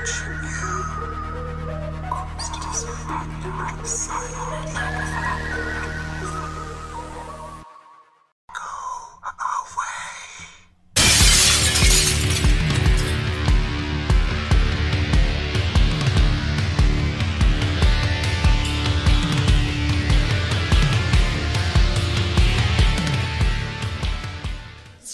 watching you. Cruise to this unknown silent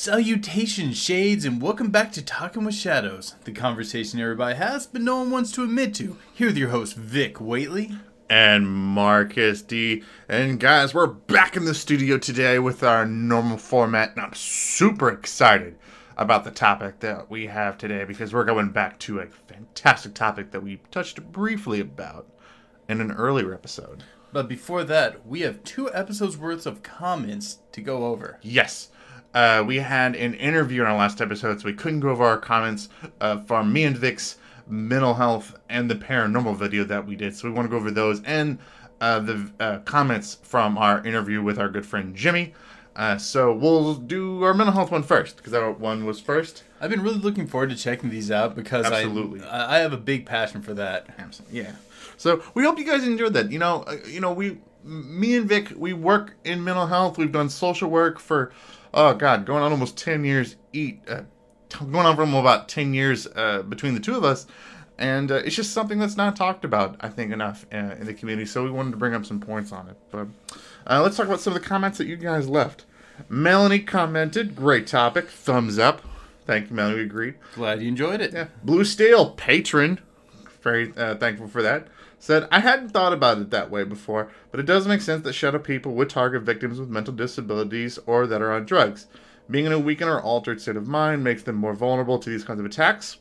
Salutations, Shades, and welcome back to Talking with Shadows, the conversation everybody has, but no one wants to admit to. Here with your host, Vic Waitley. and Marcus D. And guys, we're back in the studio today with our normal format, and I'm super excited about the topic that we have today because we're going back to a fantastic topic that we touched briefly about in an earlier episode. But before that, we have two episodes worth of comments to go over. Yes. Uh, we had an interview in our last episode, so we couldn't go over our comments uh, from me and Vic's mental health and the paranormal video that we did. So we want to go over those and uh, the uh, comments from our interview with our good friend Jimmy. Uh, so we'll do our mental health one first because that one was first. I've been really looking forward to checking these out because Absolutely. I I have a big passion for that. Absolutely. Yeah. So we hope you guys enjoyed that. You know, uh, you know, we, me and Vic, we work in mental health. We've done social work for, oh God, going on almost ten years. Eat, uh, going on from about ten years uh, between the two of us, and uh, it's just something that's not talked about, I think, enough uh, in the community. So we wanted to bring up some points on it. But uh, let's talk about some of the comments that you guys left. Melanie commented, "Great topic, thumbs up." Thank you, Melanie. We agreed. Glad you enjoyed it. Yeah. Blue Steel, patron, very uh, thankful for that, said, I hadn't thought about it that way before, but it does make sense that shadow people would target victims with mental disabilities or that are on drugs. Being in a weakened or altered state of mind makes them more vulnerable to these kinds of attacks.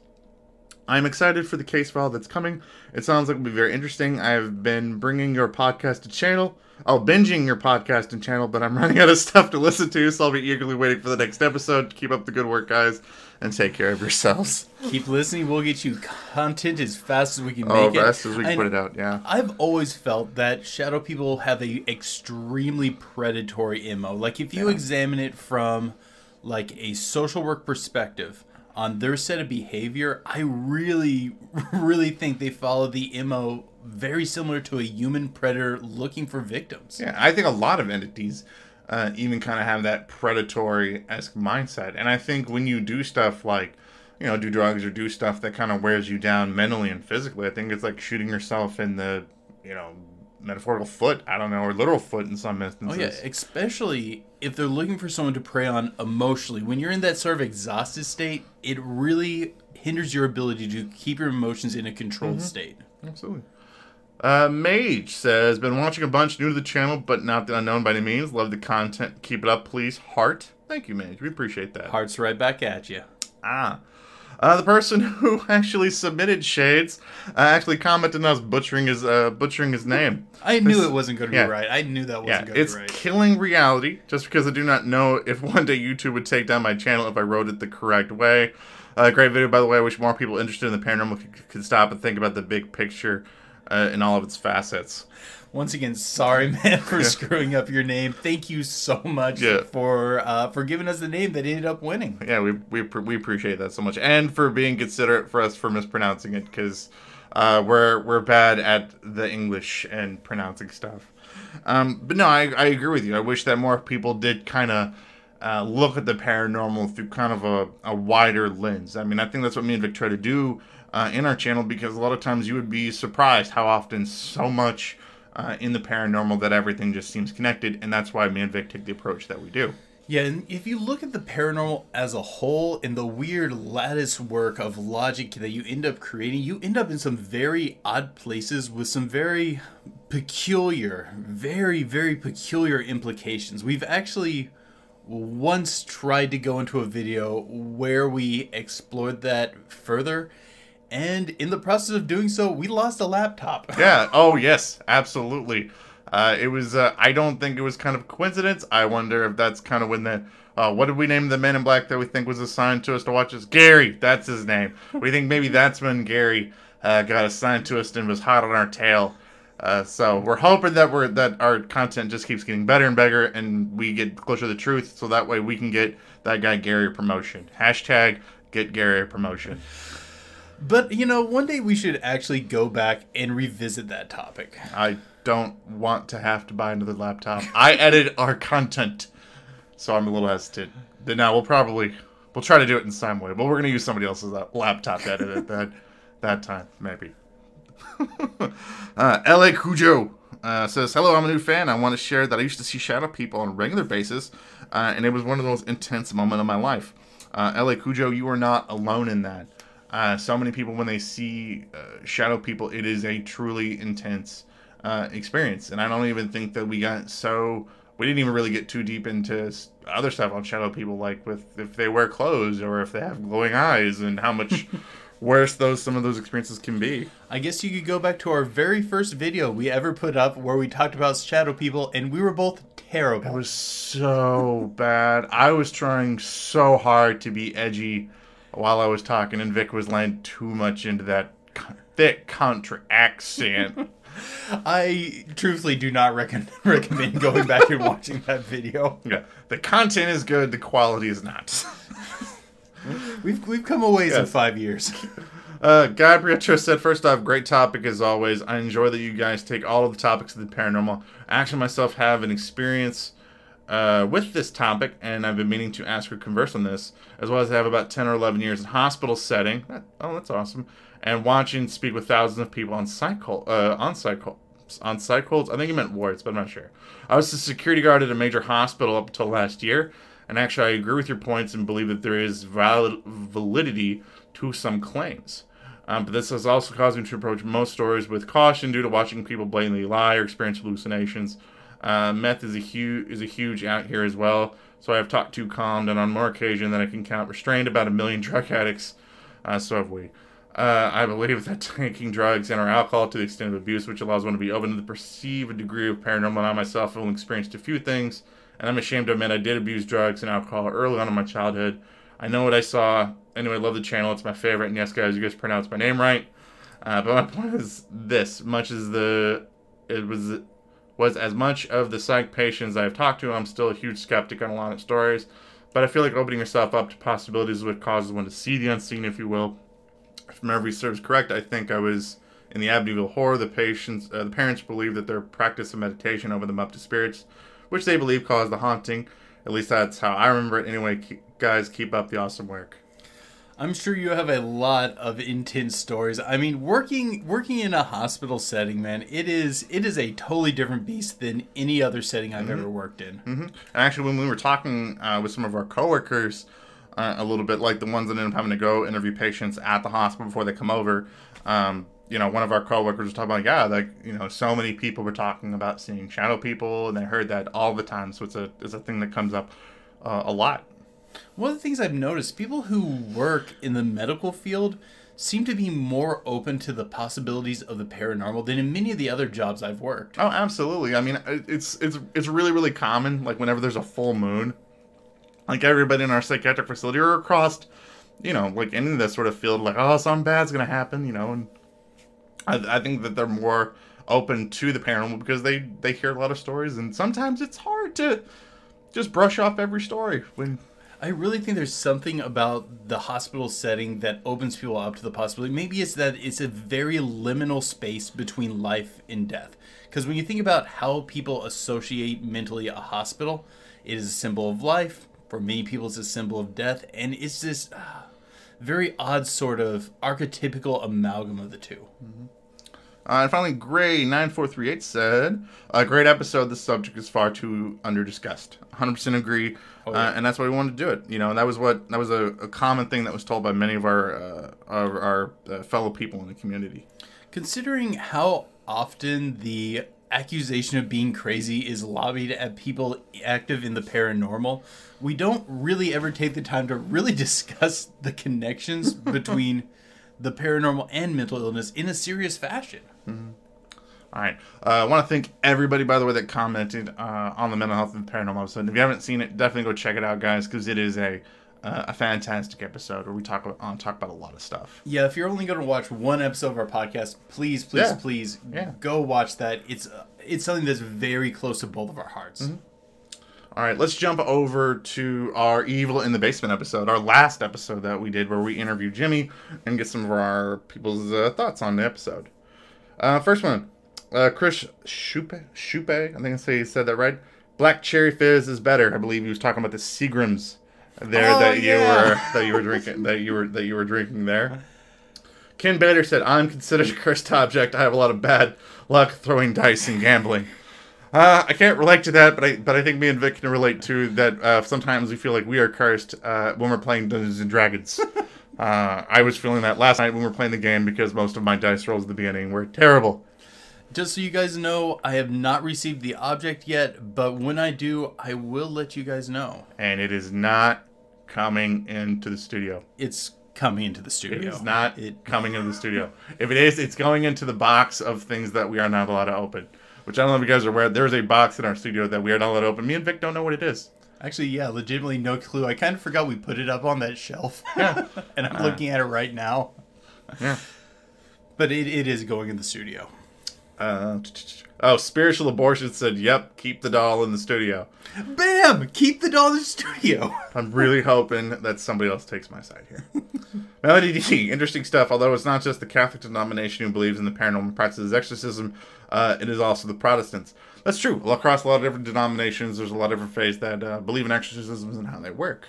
I'm excited for the case file that's coming. It sounds like it'll be very interesting. I've been bringing your podcast to channel. Oh, binging your podcast and channel, but I'm running out of stuff to listen to, so I'll be eagerly waiting for the next episode. Keep up the good work, guys, and take care of yourselves. Keep listening. We'll get you content as fast as we can Oh, make it. best as we can And put it out, yeah. I've always felt that shadow people have a extremely predatory MO. Like if you examine it from like a social work perspective on their set of behavior, I really really think they follow the MO very similar to a human predator looking for victims. Yeah, I think a lot of entities uh, even kind of have that predatory esque mindset. And I think when you do stuff like, you know, do drugs or do stuff that kind of wears you down mentally and physically, I think it's like shooting yourself in the, you know, metaphorical foot, I don't know, or literal foot in some instances. Oh yeah, especially if they're looking for someone to prey on emotionally. When you're in that sort of exhausted state, it really hinders your ability to keep your emotions in a controlled state. Absolutely. Uh, Mage says, been watching a bunch, new to the channel, but not the unknown by any means. Love the content. Keep it up, please. Heart. Thank you, Mage. We appreciate that. Hearts right back at you. Ah. Uh, the person who actually submitted shades uh, actually commented on us butchering his uh, butchering his name. I knew it wasn't going to yeah. be right. I knew that wasn't Yeah, going to it's be right. killing reality. Just because I do not know if one day YouTube would take down my channel if I wrote it the correct way. Uh, great video, by the way. I wish more people interested in the paranormal could, could stop and think about the big picture uh, in all of its facets. Once again, sorry, man, for screwing up your name. Thank you so much Yeah. for uh, for giving us the name that ended up winning. Yeah, we we we appreciate that so much, and for being considerate for us for mispronouncing it because uh, we're we're bad at the English and pronouncing stuff. Um, but no, I I agree with you. I wish that more people did kind of. Uh, look at the paranormal through kind of a, a wider lens. I mean, I think that's what me and Vic try to do uh, in our channel because a lot of times you would be surprised how often so much uh, in the paranormal that everything just seems connected, and that's why me and Vic take the approach that we do. Yeah, and if you look at the paranormal as a whole and the weird lattice work of logic that you end up creating, you end up in some very odd places with some very peculiar, very, very peculiar implications. We've actually once tried to go into a video where we explored that further, and in the process of doing so, we lost a laptop. yeah. Oh, yes. Absolutely. Uh, it was. Uh, I don't think it was kind of coincidence. I wonder if that's kind of when the. Uh, what did we name the Man in Black that we think was assigned to us to watch us? Gary. That's his name. We think maybe that's when Gary uh, got assigned to us and was hot on our tail. Uh, so we're hoping that we're that our content just keeps getting better and better, and we get closer to the truth. So that way we can get that guy Gary a promotion. Hashtag get Gary a promotion. But you know, one day we should actually go back and revisit that topic. I don't want to have to buy another laptop. I edit our content, so I'm a little hesitant. Then now we'll probably we'll try to do it in some way, but we're gonna use somebody else's laptop to edit it that that time maybe. uh, La Cujo uh, says, "Hello, I'm a new fan. I want to share that I used to see Shadow People on a regular basis, uh, and it was one of the most intense moments of my life. Uh, La Cujo, you are not alone in that. Uh, so many people, when they see uh, Shadow People, it is a truly intense uh, experience, and I don't even think that we got so." We didn't even really get too deep into other stuff on Shadow People, like with if they wear clothes or if they have glowing eyes, and how much worse those some of those experiences can be. I guess you could go back to our very first video we ever put up where we talked about shadow people, and we were both terrible. It was so bad. I was trying so hard to be edgy while I was talking, and Vic was laying too much into that thick country accent. I truthfully do not recon- recommend going back and watching that video. yeah, the content is good, the quality is not. We've we've come a ways in five years. Uh, Guy Pietro said, first off, great topic as always. I enjoy that you guys take all of the topics of the paranormal. I actually myself have an experience uh, with this topic, and I've been meaning to ask or converse on this, as well as I have about 10 or 11 years in hospital setting. That- oh, that's awesome. And watching speak with thousands of people on cycle, uh, on cycle, on cycles. I think he meant wards, but I'm not sure. I was a security guard at a major hospital up until last year, and actually I agree with your points and believe that there is valid validity to some claims. Um, but this has also caused me to approach most stories with caution due to watching people blatantly lie or experience hallucinations. Uh, meth is a huge is a huge out here as well, so I have talked to, calmed, and on more occasion than I can count, restrained about a million drug addicts. Uh, so have we. Uh, I believe that taking drugs and or alcohol to the extent of abuse, which allows one to be open to the perceived degree of paranormal. I myself have only experienced a few things, and I'm ashamed to admit I did abuse drugs and alcohol early on in my childhood. I know what I saw. Anyway, love the channel. It's my favorite. And yes, guys, you guys pronounced my name right. Uh, but my point is this: much as the it was was as much of the psych patients I've talked to, I'm still a huge skeptic on a lot of stories. But I feel like opening yourself up to possibilities is what causes one to see the unseen, if you will. If memory serves correct, I think I was in the Amityville horror. The patients, uh, the parents believe that their practice of meditation opened them up to spirits, which they believe caused the haunting. At least that's how I remember it. Anyway, keep, guys, keep up the awesome work. I'm sure you have a lot of intense stories. I mean, working working in a hospital setting, man, it is it is a totally different beast than any other setting I've ever worked in. hmm And actually, when we were talking uh, with some of our coworkers, uh, a little bit like the ones that end up having to go interview patients at the hospital before they come over, um, you know, one of our coworkers was talking about, yeah, like you know, so many people were talking about seeing shadow people, and they heard that all the time. So it's a it's a thing that comes up uh, a lot. One of the things I've noticed, people who work in the medical field seem to be more open to the possibilities of the paranormal than in many of the other jobs I've worked. Oh, absolutely. I mean, it's it's it's really really common. Like whenever there's a full moon, like everybody in our psychiatric facility or across, you know, like any of that sort of field, like oh, something bad's gonna happen, you know. And I, I think that they're more open to the paranormal because they they hear a lot of stories, and sometimes it's hard to just brush off every story when I really think there's something about the hospital setting that opens people up to the possibility. Maybe it's that it's a very liminal space between life and death. Because when you think about how people associate mentally a hospital, it is a symbol of life. For many people, it's a symbol of death. And it's this uh, very odd sort of archetypical amalgam of the two. Uh, and finally, Gray9438 said, A great episode. The subject is far too under discussed. 100% agree. yeah. uh, and that's why we wanted to do it. You know, and that was what, that was a, a common thing that was told by many of our, uh, our, our uh, fellow people in the community. Considering how often the accusation of being crazy is lobbied at people active in the paranormal, we don't really ever take the time to really discuss the connections between the paranormal and mental illness in a serious fashion. All right. Uh, I want to thank everybody, by the way, that commented uh, on the mental health and paranormal episode. If you haven't seen it, definitely go check it out, guys, because it is a uh, a fantastic episode where we talk about, uh, talk about a lot of stuff. Yeah, if you're only going to watch one episode of our podcast, please, please, Yeah. please Yeah. go watch that. It's uh, it's something that's very close to both of our hearts. All right, let's jump over to our Evil in the Basement episode, our last episode that we did where we interviewed Jimmy and get some of our people's uh, thoughts on the episode. Uh, first one, uh, Chris Shupe, Shupe, I think I say he said that right. Black Cherry Fizz is better. I believe he was talking about the Seagrams there Oh, that you were that you were drinking that you were that you were drinking there. Ken Bader said, "I'm considered a cursed object. I have a lot of bad luck throwing dice and gambling." Uh, I can't relate to that, but I but I think me and Vic can relate to that. Uh, sometimes we feel like we are cursed uh, when we're playing Dungeons and Dragons. Uh, I was feeling that last night when we were playing the game because most of my dice rolls at the beginning were terrible. Just so you guys know, I have not received the object yet, but when I do, I will let you guys know. and it is not coming into the studio. It's coming into the studio. It's not It coming into the studio. If it is, it's going into the box of things that we are not allowed to open. Which I don't know if you guys are aware. There's a box in our studio that we are not allowed to open. Me and Vic don't know what it is. Actually, yeah, legitimately no clue. I kind of forgot we put it up on that shelf. Yeah. and I'm looking at it right now. Yeah. But it, it is going in the studio. Uh, oh, spiritual abortion said, "Yep, keep the doll in the studio." Bam! Keep the doll in the studio. I'm really hoping that somebody else takes my side here. Melody D, interesting stuff. Although it's not just the Catholic denomination who believes in the paranormal practices of exorcism, uh, it is also the Protestants. That's true. Across a lot of different denominations, there's a lot of different faiths that uh, believe in exorcisms and how they work.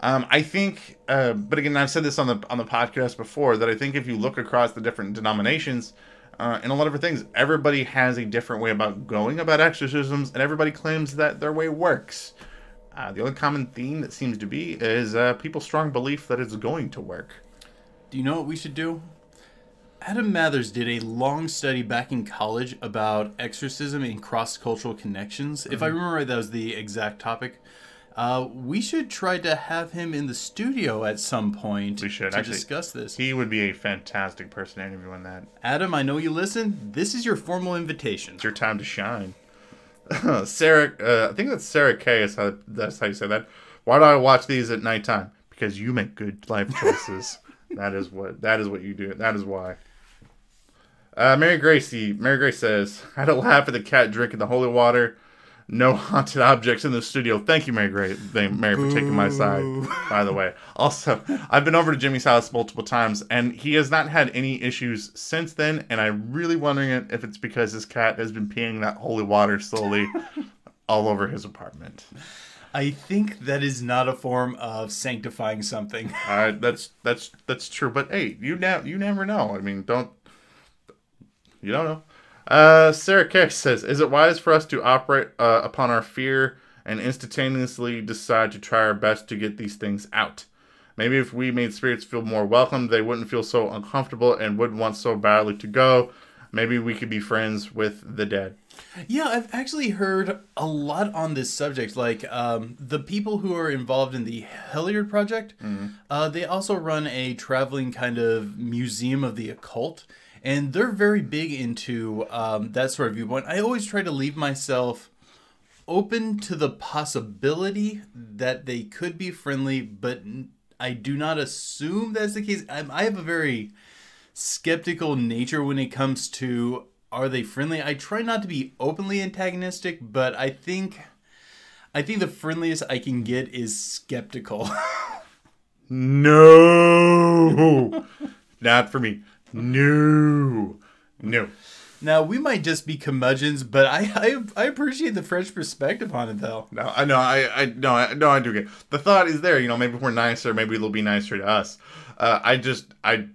Um, I think, uh, but again, I've said this on the on the podcast before that I think if you look across the different denominations uh, and a lot of different things, everybody has a different way about going about exorcisms, and everybody claims that their way works. Uh, the only common theme that seems to be is uh, people's strong belief that it's going to work. Do you know what we should do? Adam Mathers did a long study back in college about exorcism and cross cultural connections. If I Mm-hmm. remember right, that was the exact topic. Uh, we should try to have him in the studio at some point We should, to actually. discuss this. He would be a fantastic person to interview on that. Adam, I know you listen. This is your formal invitation. It's your time to shine. Sarah, uh, I think that's Sarah K. Is how that's how you say that. Why do I watch these at nighttime? Because you make good life choices. that is what that is what you do. That is why. Uh, Mary Gracie, Mary Grace says, "I had to laugh at the cat drinking the holy water. No haunted objects in the studio. Thank you, Mary Grace, thank Mary, for taking my side. By the way, also, I've been over to Jimmy's house multiple times, and he has not had any issues since then. And I'm really wondering if it's because his cat has been peeing that holy water slowly all over his apartment. I think that is not a form of sanctifying something. Uh, that's that's that's true. But hey, you ne- you never know. I mean, don't you don't know. Uh, Sarah K says, "Is it wise for us to operate uh, upon our fear and instantaneously decide to try our best to get these things out? Maybe if we made spirits feel more welcome, they wouldn't feel so uncomfortable and wouldn't want so badly to go. Maybe we could be friends with the dead." Yeah, I've actually heard a lot on this subject. Like um, the people who are involved in the Hellier Project, uh, they also run a traveling kind of museum of the occult, and they're very big into um, that sort of viewpoint. I always try to leave myself open to the possibility that they could be friendly, but I do not assume that's the case. I'm, I have a very skeptical nature when it comes to are they friendly. I try not to be openly antagonistic, but I think I think the friendliest I can get is skeptical. No, not for me. No, no. now we might just be curmudgeons, but I, I I appreciate the fresh perspective on it though. No, I know, I, I, no, I, no, I do get. The thought is there. You know, maybe we're nicer, maybe they'll be nicer to us. Uh, I just, I,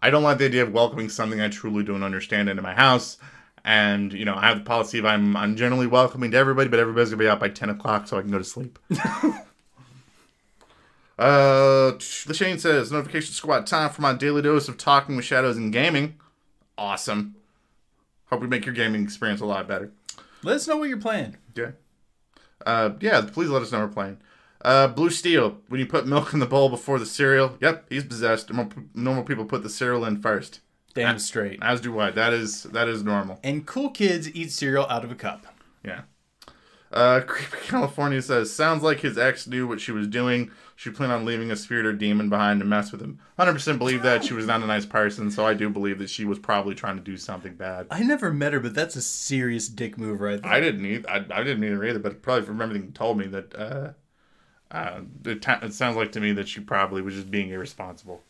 I don't like the idea of welcoming something I truly don't understand into my house. And you know, I have the policy of I'm, I'm generally welcoming to everybody, but everybody's gonna be out by ten o'clock, so I can go to sleep. uh, the Shane says notification squad time for my daily dose of talking with shadows and gaming. Awesome. Hope we make your gaming experience a lot better. Let us know what you're playing. Yeah. Uh, yeah, please let us know we're playing. Uh, Blue Steel, when you put milk in the bowl before the cereal, yep, he's possessed. Normal, normal people put the cereal in first. Damn straight. As do I. That is that is normal. And cool kids eat cereal out of a cup. Yeah. Uh, Creepy California says, sounds like his ex knew what she was doing. She planned on leaving a spirit or demon behind to mess with him. 100% believe that. She was not a nice person, so I do believe that she was probably trying to do something bad. I never met her, but that's a serious dick move right there. I didn't either. I, I didn't either either, but probably from everything you told me that uh, uh, it, ta- it sounds like to me that she probably was just being irresponsible.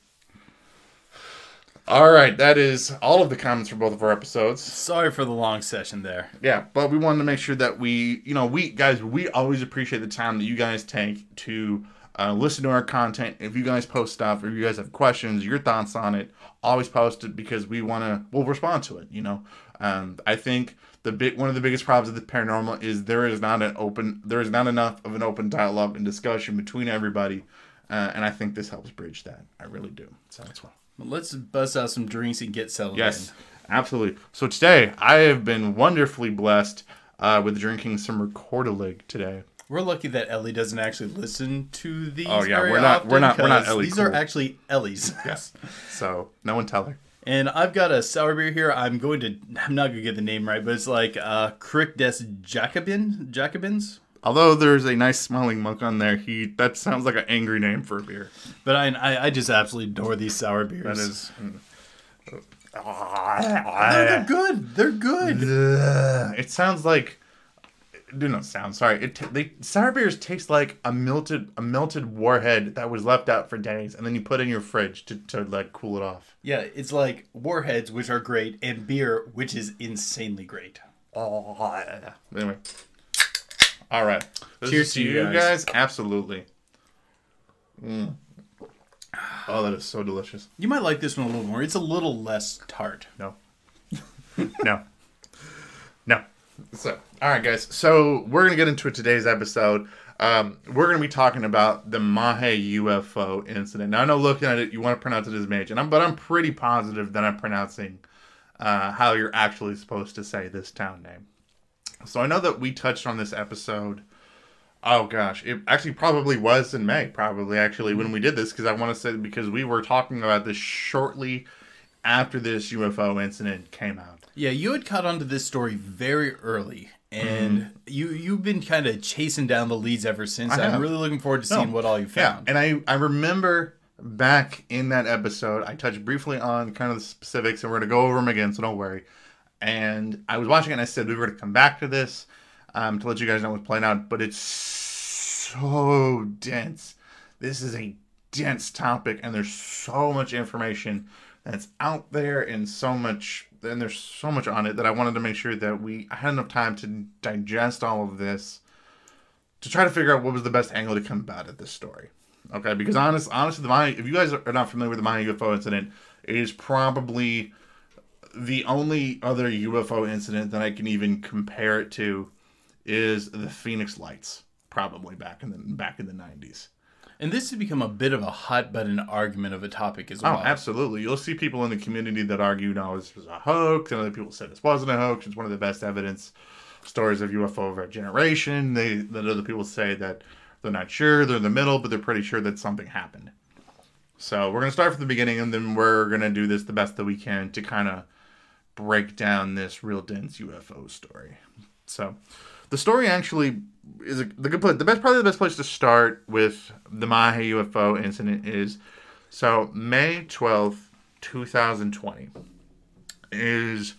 All right, that is all of the comments for both of our episodes. Sorry for the long session there. Yeah, but we wanted to make sure that we, you know, we guys, we always appreciate the time that you guys take to uh, listen to our content. If you guys post stuff, or if you guys have questions, your thoughts on it, always post it because we want to. We'll respond to it. You know, um, I think the big one of the biggest problems with the paranormal is there is not an open, there is not enough of an open dialogue and discussion between everybody, uh, and I think this helps bridge that. I really do. So that's why. Well, let's bust out some drinks and get settled Yes, in. absolutely. So today I have been wonderfully blessed uh, with drinking some Rekorderlig today. We're lucky that Ellie doesn't actually listen to these. Oh, yeah, we're not- we're not- we're not Ellie These are actually Ellie's. Yes. So no one tell her. And I've got a sour beer here. I'm going to. I'm not gonna get the name right, but it's like uh, Crick des Jacobin Jacobins. Although there's a nice smelling monk on there, he that sounds like an angry name for a beer. But I, I, I just absolutely adore these sour beers. That is. mm. They're, they're good. They're good. Ugh. It sounds like. Do not sound sorry. It t- they sour beers taste like a melted a melted warhead that was left out for days, and then you put it in your fridge to, to like cool it off. Yeah, it's like warheads, which are great, and beer, which is insanely great. Anyway. All right. This Cheers to you guys. Absolutely. Mm. Oh, that is so delicious. You might like this one a little more. It's a little less tart. No. no. No. So, all right, guys. So we're gonna get into today's episode. Um, we're gonna be talking about the Mahe UFO incident. Now, I know looking at it, you want to pronounce it as Mage, and I'm, but I'm pretty positive that I'm pronouncing uh, how you're actually supposed to say this town name. So I know that we touched on this episode. Oh gosh, it actually probably was in May, probably actually when we did this, because I want to say because we were talking about this shortly after this UFO incident came out. Yeah, you had caught onto this story very early, and Mm-hmm. you you've been kind of chasing down the leads ever since. I'm really looking forward to seeing what all you found. Yeah, and I I remember back in that episode, I touched briefly on kind of the specifics, and we're gonna go over them again, so don't worry. And I was watching it, and I said we were gonna come back to this um, to let you guys know what's playing out, but it's so dense. This is a dense topic, and there's so much information that's out there, and so much, and there's so much on it that I wanted to make sure that we I had enough time to digest all of this to try to figure out what was the best angle to come about at this story. Okay, because honest, honestly, the Maya, if you guys are not familiar with the Maya UFO incident, it is probably the only other UFO incident that I can even compare it to is the Phoenix Lights, probably back in the back in the nineties. And this has become a bit of a hot button argument of a topic as oh, well. Oh, absolutely. You'll see people in the community that argue, no, this was a hoax, and other people say this wasn't a hoax. It's one of the best evidence stories of UFO of our generation. They, that other people say that they're not sure, they're in the middle, but they're pretty sure that something happened. So we're gonna start from the beginning, and then we're gonna do this the best that we can to kind of break down this real dense UFO story. So the story actually is a, the good place. The best, probably the best place to start with the Mahe UFO incident is so May twelfth, two thousand twenty, is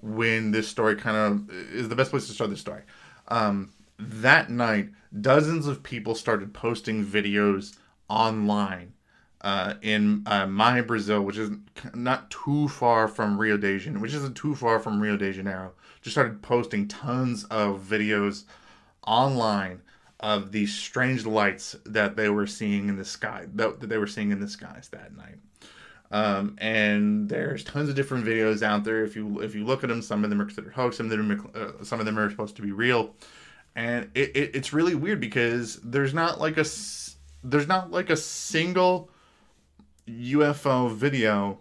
when this story kind of is the best place to start this story. Um, that night, dozens of people started posting videos online uh, in uh, Brazil, which is not too far from Rio de Janeiro, which isn't too far from Rio de Janeiro. Just started posting tons of videos online of these strange lights that they were seeing in the sky, that, they were seeing in the skies that night. Um, and there's tons of different videos out there. If you if you look at them, some of them are considered hoax, some of them are, uh, some of them are supposed to be real, and it, it, it's really weird because there's not like a there's not like a single UFO video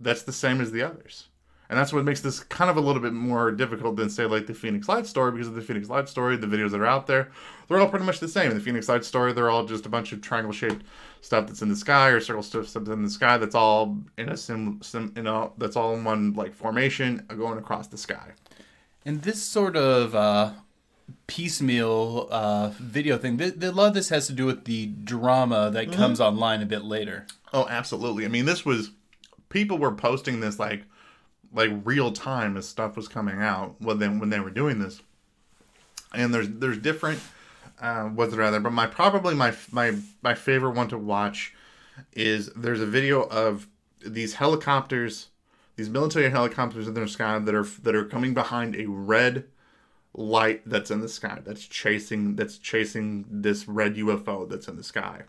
that's the same as the others. And that's what makes this kind of a little bit more difficult than say like the Phoenix Light story because of the Phoenix Light story, the videos that are out there, they're all pretty much the same. In the Phoenix Light story, they're all just a bunch of triangle shaped stuff that's in the sky or circle stuff that's in the sky that's all in a sim, sim you know, that's all in one like formation going across the sky. And this sort of uh, piecemeal uh, video thing. Th- a lot of this has to do with the drama that comes online a bit later. Oh, absolutely. I mean, this was people were posting this like like real time as stuff was coming out when they when they were doing this. And there's there's different uh, it rather, but my probably my my my favorite one to watch is there's a video of these helicopters, these military helicopters in the sky that are that are coming behind a red light that's in the sky that's chasing that's chasing this red UFO that's in the sky.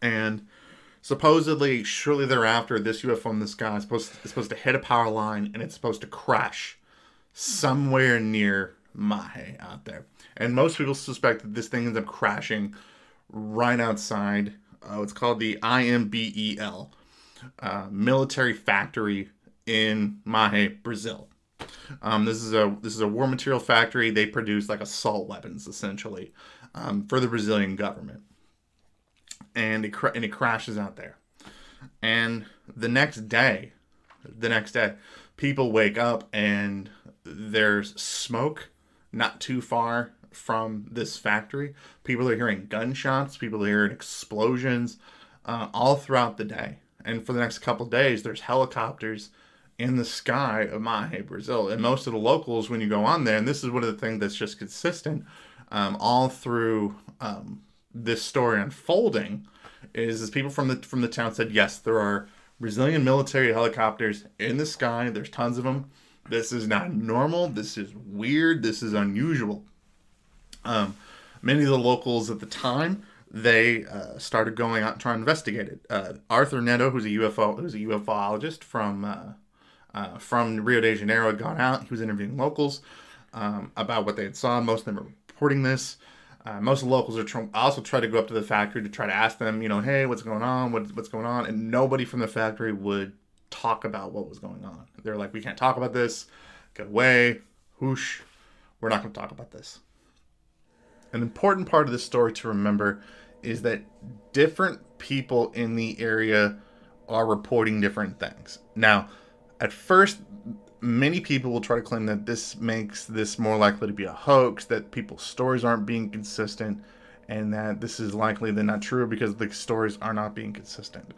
And supposedly shortly thereafter this UFO in the sky is supposed is supposed to hit a power line and it's supposed to crash somewhere near Mahe out there. And most people suspect that this thing ends up crashing right outside. Uh, it's called the IMBEL uh, military factory in Mahe, Brazil. Um, this is a this is a war material factory. They produce like assault weapons essentially um, for the Brazilian government, and it and it crashes out there. And the next day, the next day, people wake up and there's smoke not too far from this factory. People are hearing gunshots. People are hearing explosions uh, all throughout the day. And for the next couple days, there's helicopters in the sky of Mahe, Brazil. And most of the locals, when you go on there, and this is one of the things that's just consistent um, all through um, this story unfolding, is, is people from the from the town said yes, there are Brazilian military helicopters in the sky. There's tons of them. This is not normal. This is weird. This is unusual. Um, many of the locals at the time they uh, started going out and trying to investigate it. Uh, Arthur Neto, who's a UFO, who's a UFOologist from uh, uh, from Rio de Janeiro, had gone out. He was interviewing locals um, about what they had saw. Most of them are reporting this. Uh, most locals are tr- also try to go up to the factory to try to ask them, you know, hey, what's going on? What, what's going on? And nobody from the factory would talk about what was going on. They're like, we can't talk about this. Get away. Whoosh. We're not going to talk about this. An important part of this story to remember is that different people in the area are reporting different things. Now, at first, many people will try to claim that this makes this more likely to be a hoax, that people's stories aren't being consistent, and that this is likely than not true because the stories are not being consistent.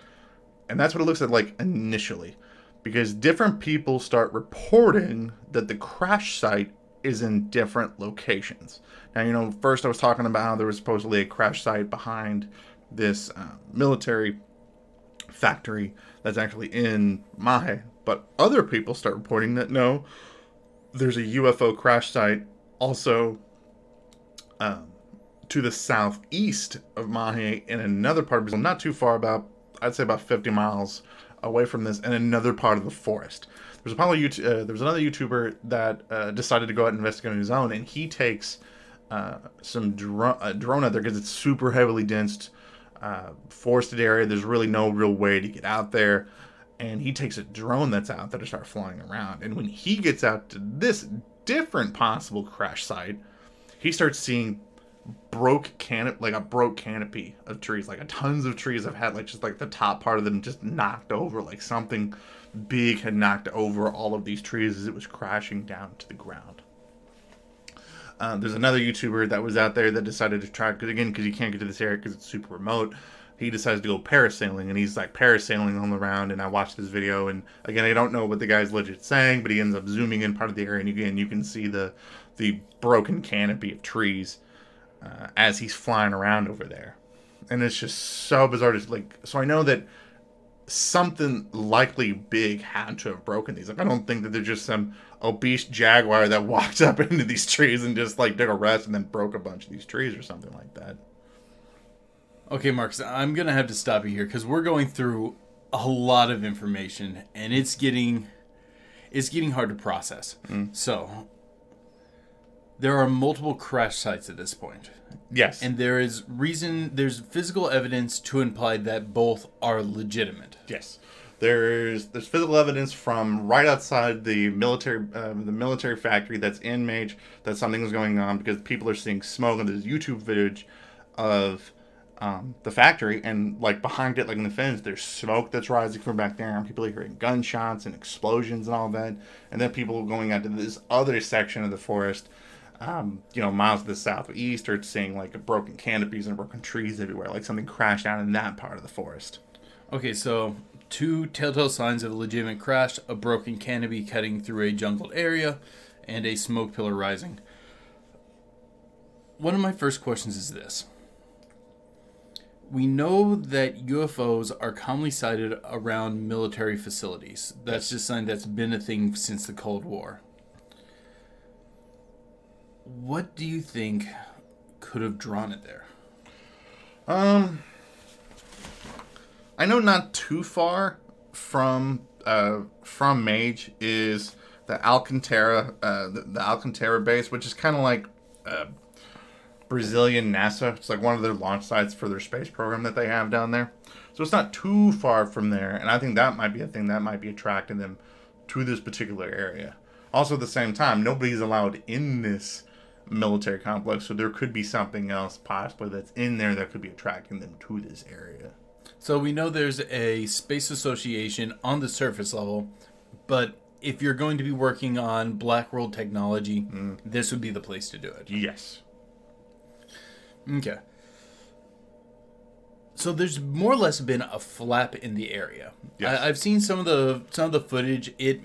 And that's what it looks at like initially. Because different people start reporting that the crash site is in different locations. Now, you know, first I was talking about how there was supposedly a crash site behind this uh, military factory that's actually in Mahe, but other people start reporting that no, there's a UFO crash site also um, to the southeast of Mahe in another part of Brazil, not too far, about I'd say about 50 miles away from this, in another part of the forest. There's a probably uh, there was another YouTuber that uh, decided to go out and investigate on his own, and he takes uh, some dro- drone out there because it's super heavily densed, uh, forested area. There's really no real way to get out there, and he takes a drone that's out to start flying around. And when he gets out to this different possible crash site, he starts seeing broke canopy like a broke canopy of trees like a tons of trees have had like just like the top part of them just knocked over like something big had knocked over all of these trees as it was crashing down to the ground uh, there's another youtuber that was out there that decided to try because again because you can't get to this area because it's super remote he decides to go parasailing and he's like parasailing on the round and i watched this video and again i don't know what the guy's legit saying but he ends up zooming in part of the area and again you can see the the broken canopy of trees uh, as he's flying around over there. And it's just so bizarre. To, like, so I know that something likely big had to have broken these. Like, I don't think that they're just some obese jaguar that walked up into these trees and just like took a rest and then broke a bunch of these trees or something like that. Okay, Marcus, I'm gonna have to stop you here because we're going through a lot of information and it's getting it's getting hard to process. So there are multiple crash sites at this point. Yes. And there is reason there's physical evidence to imply that both are legitimate. Yes, there's there's physical evidence from right outside the military uh, the military factory that's in Mage that something was going on because people are seeing smoke and there's YouTube footage of um, the factory and like behind it like in the fence there's smoke that's rising from back there and people are hearing gunshots and explosions and all that and then people going out to this other section of the forest um, you know, miles to the southeast, or seeing like broken canopies and broken trees everywhere, like something crashed down in that part of the forest. Okay, so two telltale signs of a legitimate crash: a broken canopy cutting through a jungled area, and a smoke pillar rising. One of my first questions is this. We know that UFOs are commonly sighted around military facilities. That's just something that's been a thing since the Cold War. What do you think could have drawn it there? Um, I know not too far from uh from Mage is the Alcantara uh the, the Alcantara base, which is kind of like uh, Brazilian NASA. It's like one of their launch sites for their space program that they have down there. So it's not too far from there, and I think that might be a thing that might be attracting them to this particular area. Also, at the same time, nobody's allowed in this military complex, so there could be something else possibly that's in there that could be attracting them to this area. So we know there's a space association on the surface level, but if you're going to be working on black world technology, mm. this would be the place to do it. Yes. Okay. So there's more or less been a flap in the area. Yes. I, I've seen some of the some of the footage. It,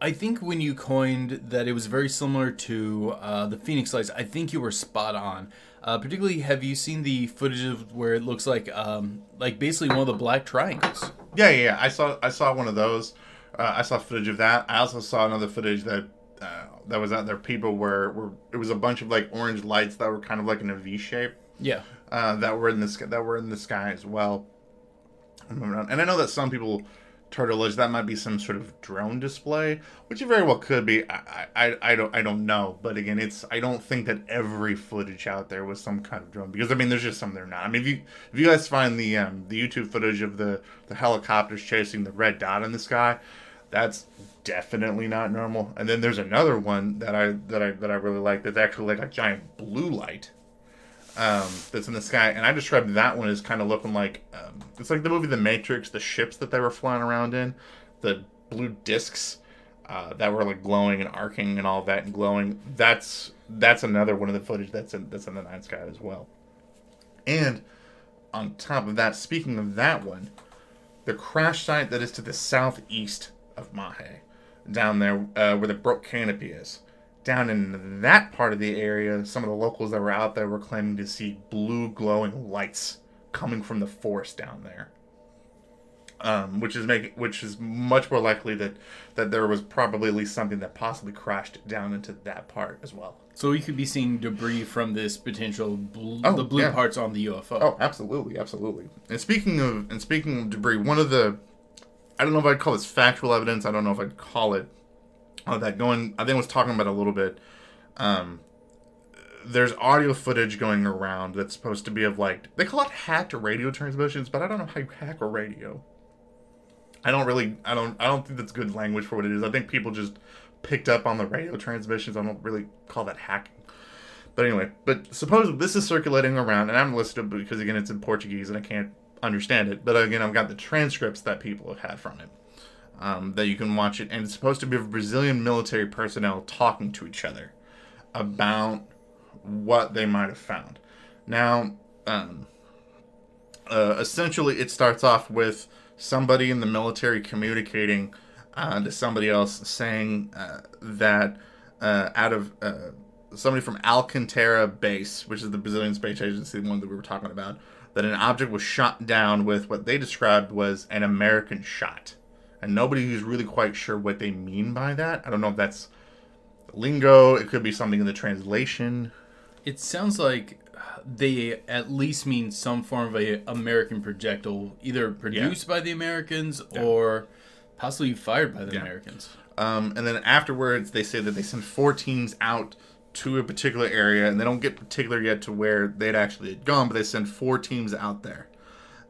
I think when you coined that it was very similar to uh, the Phoenix Lights, I think you were spot on. Uh, particularly, have you seen the footage of where it looks like um, like basically one of the black triangles? Yeah, yeah, yeah. I saw I saw one of those. Uh, I saw footage of that. I also saw another footage that uh, that was out there. People were were it was a bunch of like orange lights that were kind of like in a V shape. Yeah. uh, that were in the sky, that were in the sky as well. And moving on. And I know that some people to that might be some sort of drone display, which it very well could be. I, I, I don't I don't know, but again, it's I don't think that every footage out there was some kind of drone because I mean there's just some they're not. I mean if you if you guys find the um, the YouTube footage of the the helicopters chasing the red dot in the sky, that's definitely not normal. And then there's another one that I that I that I really like that's actually like a giant blue light um, that's in the sky, and I described that one as kind of looking like um, it's like the movie The Matrix, the ships that they were flying around in, the blue discs uh, that were like glowing and arcing and all that and glowing. That's that's another one of the footage that's in that's in the night sky as well. And on top of that, speaking of that one, the crash site that is to the southeast of Mahe, down there uh, where the brook canopy is. Down in that part of the area, some of the locals that were out there were claiming to see blue glowing lights coming from the forest down there. Um, which is making, which is much more likely that that there was probably at least something that possibly crashed down into that part as well. So we could be seeing debris from this potential bl- Oh, the blue yeah. parts on the UFO. Oh, absolutely, absolutely. And speaking of and speaking of debris, one of the I don't know if I'd call this factual evidence. I don't know if I'd call it that going. I think I was talking about a little bit. Um, there's audio footage going around that's supposed to be of like they call it hacked radio transmissions, but I don't know how you hack a radio. I don't really, I don't, I don't think that's good language for what it is. I think people just picked up on the radio transmissions. I don't really call that hacking. But anyway, but suppose this is circulating around, and I'm listed because again it's in Portuguese and I can't understand it. But again, I've got the transcripts that people have had from it um, that you can watch it, and it's supposed to be Brazilian military personnel talking to each other about what they might have found. Now, um, uh, essentially, it starts off with somebody in the military communicating uh, to somebody else saying uh, that uh, out of uh, somebody from Alcantara base, which is the Brazilian space agency, the one that we were talking about, that an object was shot down with what they described was an American shot. And nobody who's really quite sure what they mean by that. I don't know if that's lingo, it could be something in the translation. It sounds like they at least mean some form of a American projectile, either produced by the Americans or possibly fired by the Yeah. Americans. Um, and then afterwards, they say that they sent four teams out to a particular area, and they don't get particular yet to where they'd actually gone, but they send four teams out there.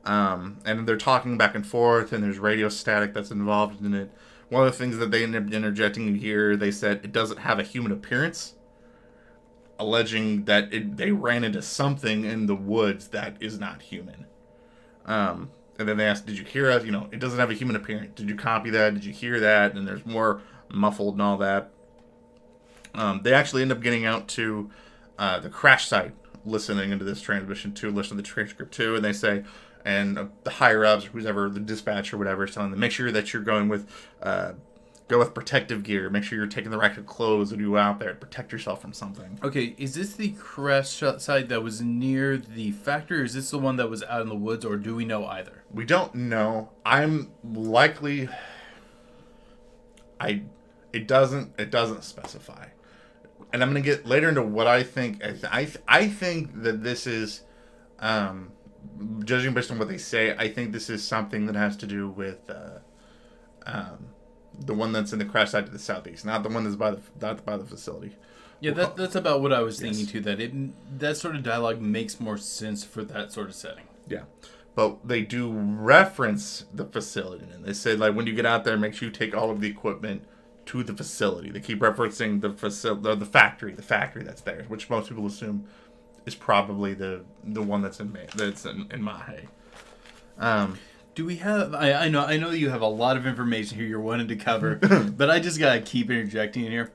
Um, and they're talking back and forth, and there's radio static that's involved in it. One of the things that they ended up interjecting here, they said it doesn't have a human appearance, alleging that it, they ran into something in the woods that is not human. Um, and then they asked, "Did you hear us? You know, it doesn't have a human appearance. Did you copy that? Did you hear that?" And there's more muffled and all that. Um, they actually end up getting out to uh, the crash site, listening into this transmission too, listening to the transcript too, and they say, and uh, the higher ups, who's ever the dispatcher, or whatever, is telling them, make sure that you're going with, uh, go with protective gear. Make sure you're taking the right kind of clothes when you go out there to protect yourself from something. Okay, is this the crash site that was near the factory, or is this the one that was out in the woods, or do we know either? We don't know. I'm likely. I. It doesn't. It doesn't specify, and I'm gonna get later into what I think. I th- I, th- I think that this is, um, judging based on what they say, I think this is something that has to do with, uh, um, the one that's in the crash site to the southeast, not the one that's by the not by the facility. Yeah, that, that's about what I was thinking Yes. too. That it that sort of dialogue makes more sense for that sort of setting. Yeah. But they do reference the facility. And they say, like, when you get out there, make sure you take all of the equipment to the facility. They keep referencing the facility, the factory, the factory that's there, which most people assume is probably the the one that's in that's in, in Magé. Um, Do we have? I, I know I know you have a lot of information here you're wanting to cover, but I just gotta keep interjecting in here.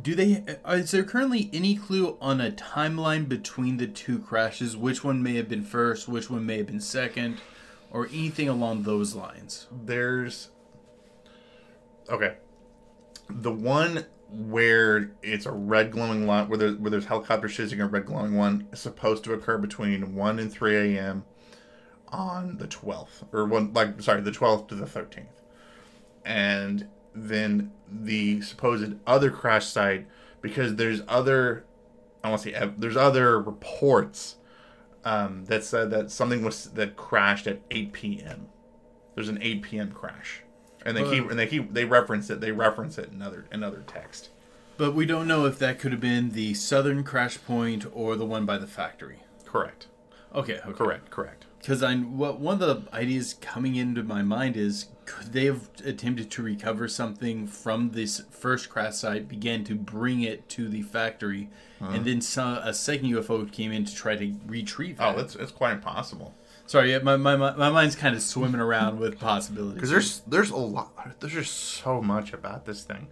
Do they? Is there currently any clue on a timeline between the two crashes? Which one may have been first? Which one may have been second? Or anything along those lines? there's okay, the one where it's a red glowing line, where there, where there's helicopters chasing a red glowing one, is supposed to occur between one and three a.m. on the 12th or one like sorry the 12th to the 13th and then the supposed other crash site because there's other i want to say there's other reports um, that said that something was that crashed at 8 p.m there's an 8 p.m crash and they keep Uh. and they keep they reference it they reference it in other in other text But we don't know if that could have been the southern crash point or the one by the factory. correct Okay, okay. correct correct Because I what one of the ideas coming into my mind is could they have attempted to recover something from this first crash site, began to bring it to the factory, and then some, a second UFO came in to try to retrieve it. oh it's, it's quite impossible Sorry, my, my, my mind's kind of swimming around with possibilities. because there's there's a lot there's just so much about this thing.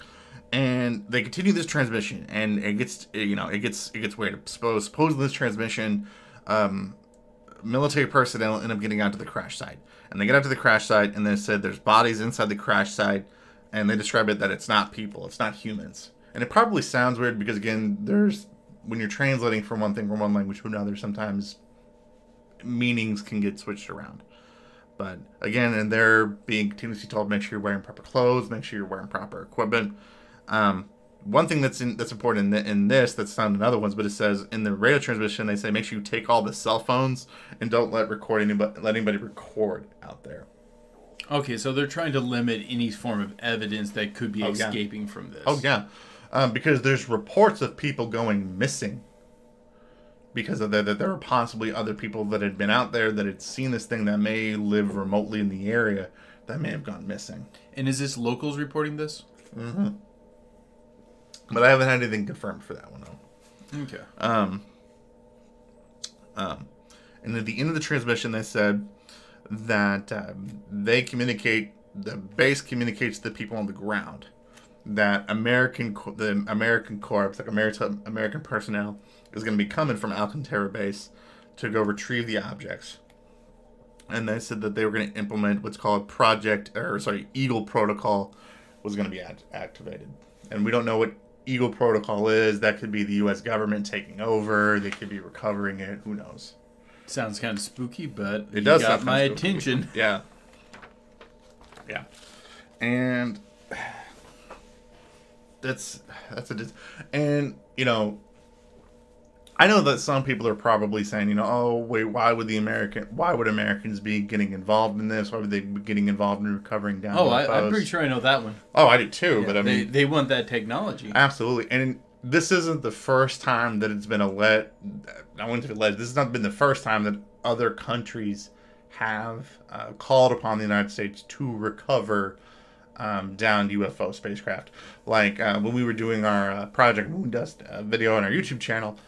And they continue this transmission and it gets you know it gets it gets weird. Suppose supposedly this transmission um military personnel end up getting out to the crash site. And they get out to the crash site and they said there's bodies inside the crash site and they describe it that it's not people it's not humans. And it probably sounds weird because again there's when you're translating from one thing from one language to another sometimes meanings can get switched around but again, and they're being continuously told make sure you're wearing proper clothes, make sure you're wearing proper equipment. Um, one thing that's in, that's important in, th- in this that's not in other ones, but it says in the radio transmission they say make sure you take all the cell phones and don't let record anybody let anybody record out there. okay, so they're trying to limit any form of evidence that could be Oh, yeah. escaping from this. Oh yeah, um, because there's reports of people going missing because of that. That there are possibly other people that had been out there that had seen this thing that may live remotely in the area that may have gone missing. And is this locals reporting this? But I haven't had anything confirmed for that one. though. Okay. Um, um, and at the end of the transmission, they said that um, they communicate, the base communicates to the people on the ground that American, the American Corps, like American American personnel, is going to be coming from Alcantara base to go retrieve the objects. And they said that they were going to implement what's called Project, or sorry, Eagle Protocol, was going to be act- activated. And we don't know what Eagle Protocol is. That could be the U.S. government taking over. They could be recovering it. Who knows? Sounds kind of spooky, but It does got my spooky. attention. Yeah. Yeah. And that's that's a dis- and you know I know that some people are probably saying, you know, oh wait, why would the American why would Americans be getting involved in this? Why would they be getting involved in recovering down? Oh, I, I'm pretty sure I know that one. Oh, I do too, but I they, mean they want that technology. Absolutely, and this isn't the first time that it's been alleged. I wouldn't say alleged. This has not been the first time that other countries have uh, called upon the United States to recover um, downed UFO spacecraft. Like uh, when we were doing our uh, Project Moon Dust uh, video on our YouTube channel,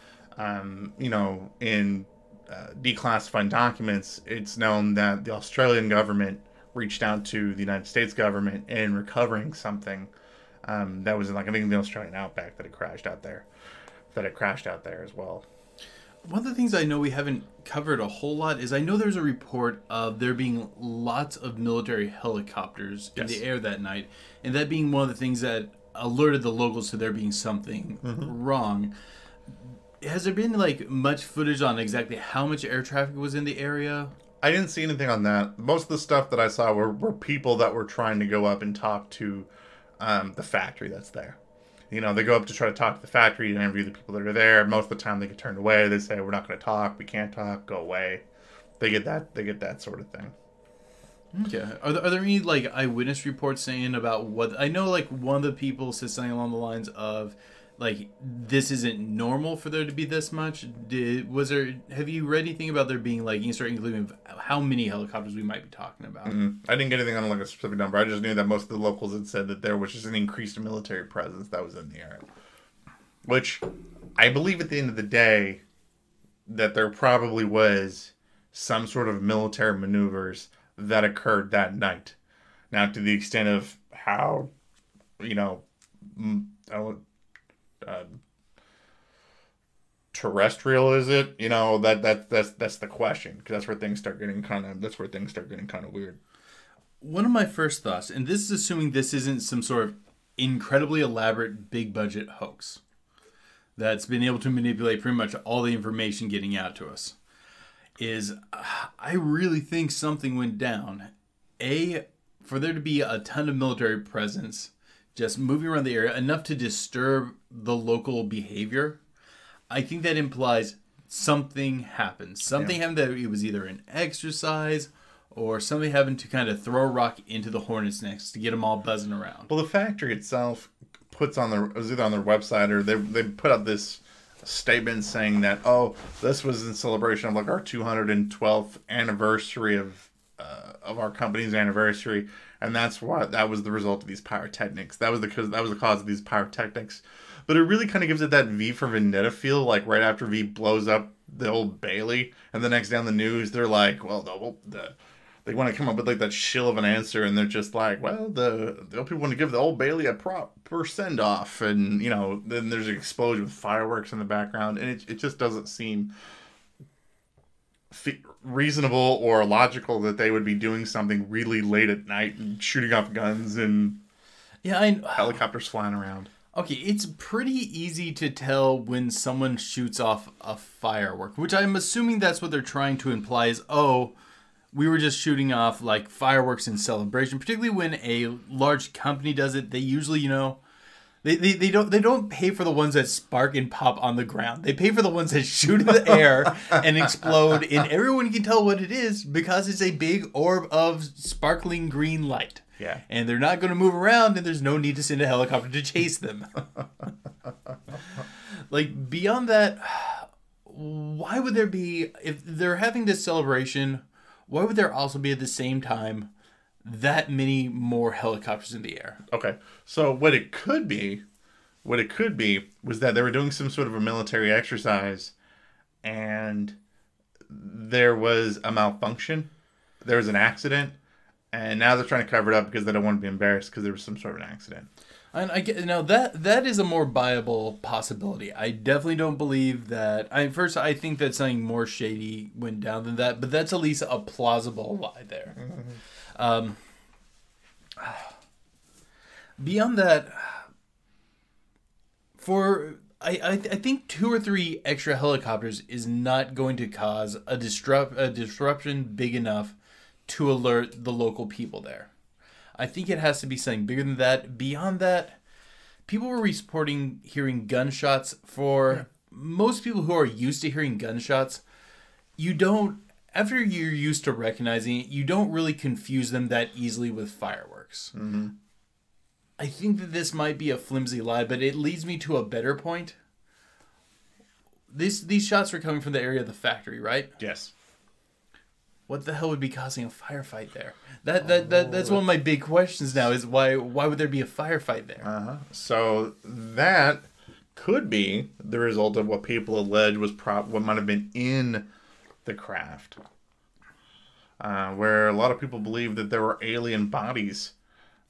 um, you know, in uh, declassifying documents, it's known that the Australian government reached out to the United States government in recovering something Um, that was in like I think the Australian outback that it crashed out there. That it crashed out there as well. One of the things I know we haven't covered a whole lot is I know there's a report of there being lots of military helicopters in Yes. the air that night, and that being one of the things that alerted the locals to there being something wrong. Has there been like much footage on exactly how much air traffic was in the area? I didn't see anything on that. Most of the stuff that I saw were, were people that were trying to go up and talk to um, the factory that's there. You know, they go up to try to talk to the factory and interview the people that are there. Most of the time, they get turned away. They say, "We're not going to talk. We can't talk. Go away." They get that. They get that sort of thing. Okay. Are there, are there any like eyewitness reports saying about what I know? Like one of the people said something along the lines of, like this isn't normal for there to be this much. Did was there? Have you read anything about there being like you sort of inkling how many helicopters we might be talking about? Mm, I didn't get anything on like a specific number. I just knew that most of the locals had said that there was just an increased military presence that was in the area. Which I believe at the end of the day that there probably was some sort of military maneuvers that occurred that night. Now to the extent of how you know I don't- uh, terrestrial is it? You know that that that's that's the question because that's where things start getting kind of that's where things start getting kind of weird. One of my first thoughts, and this is assuming this isn't some sort of incredibly elaborate big budget hoax that's been able to manipulate pretty much all the information getting out to us, is uh, I really think something went down. A, for there to be a ton of military presence just moving around the area enough to disturb the local behavior, I think that implies something happened. Something happened that it was either an exercise or somebody having to kind of throw a rock into the hornet's nest to get them all buzzing around. Well, the factory itself puts on their it was either on their website or they they put up this statement saying that oh this was in celebration of like our 212th anniversary of uh, of our company's anniversary and that's why that was the result of these pyrotechnics. That was the cause that was the cause of these pyrotechnics. But it really kind of gives it that V for Vendetta feel like right after V blows up the old Bailey and the next day on the news they're like well the, the they want to come up with like that shill of an answer and they're just like well the the people want to give the old bailey a proper send off and you know then there's an explosion with fireworks in the background and it, it just doesn't seem fe- reasonable or logical that they would be doing something really late at night and shooting off guns and Yeah, I helicopters flying around Okay, it's pretty easy to tell when someone shoots off a firework, which I'm assuming that's what they're trying to imply is, oh, we were just shooting off like fireworks in celebration. Particularly when a large company does it, they usually, you know, they, they, they don't they don't pay for the ones that spark and pop on the ground. They pay for the ones that shoot in the air and explode, and everyone can tell what it is because it's a big orb of sparkling green light. Yeah. And they're not going to move around, and there's no need to send a helicopter to chase them. like, beyond that, why would there be, if they're having this celebration, why would there also be at the same time that many more helicopters in the air? Okay. So what it could be, what it could be was that they were doing some sort of a military exercise and there was a malfunction. There was an accident and now they're trying to cover it up because they don't want to be embarrassed because there was some sort of an accident. And I get now that that is a more viable possibility. I definitely don't believe that. I first I think that something more shady went down than that, but that's at least a plausible lie there. Mm-hmm. Um, beyond that, for I, I I think two or three extra helicopters is not going to cause a disrupt a disruption big enough to alert the local people there. I think it has to be something bigger than that. Beyond that, people were reporting hearing gunshots. For most people who are used to hearing gunshots, you don't. After you're used to recognizing it, you don't really confuse them that easily with fireworks. I think that this might be a flimsy lie, but it leads me to a better point. This these shots were coming from the area of the factory, right? Yes. What the hell would be causing a firefight there? That that, that that's one of my big questions now. Is why why would there be a firefight there? Uh-huh. So that could be the result of what people allege was prop what might have been in the craft. Uh, where a lot of people believe that there were alien bodies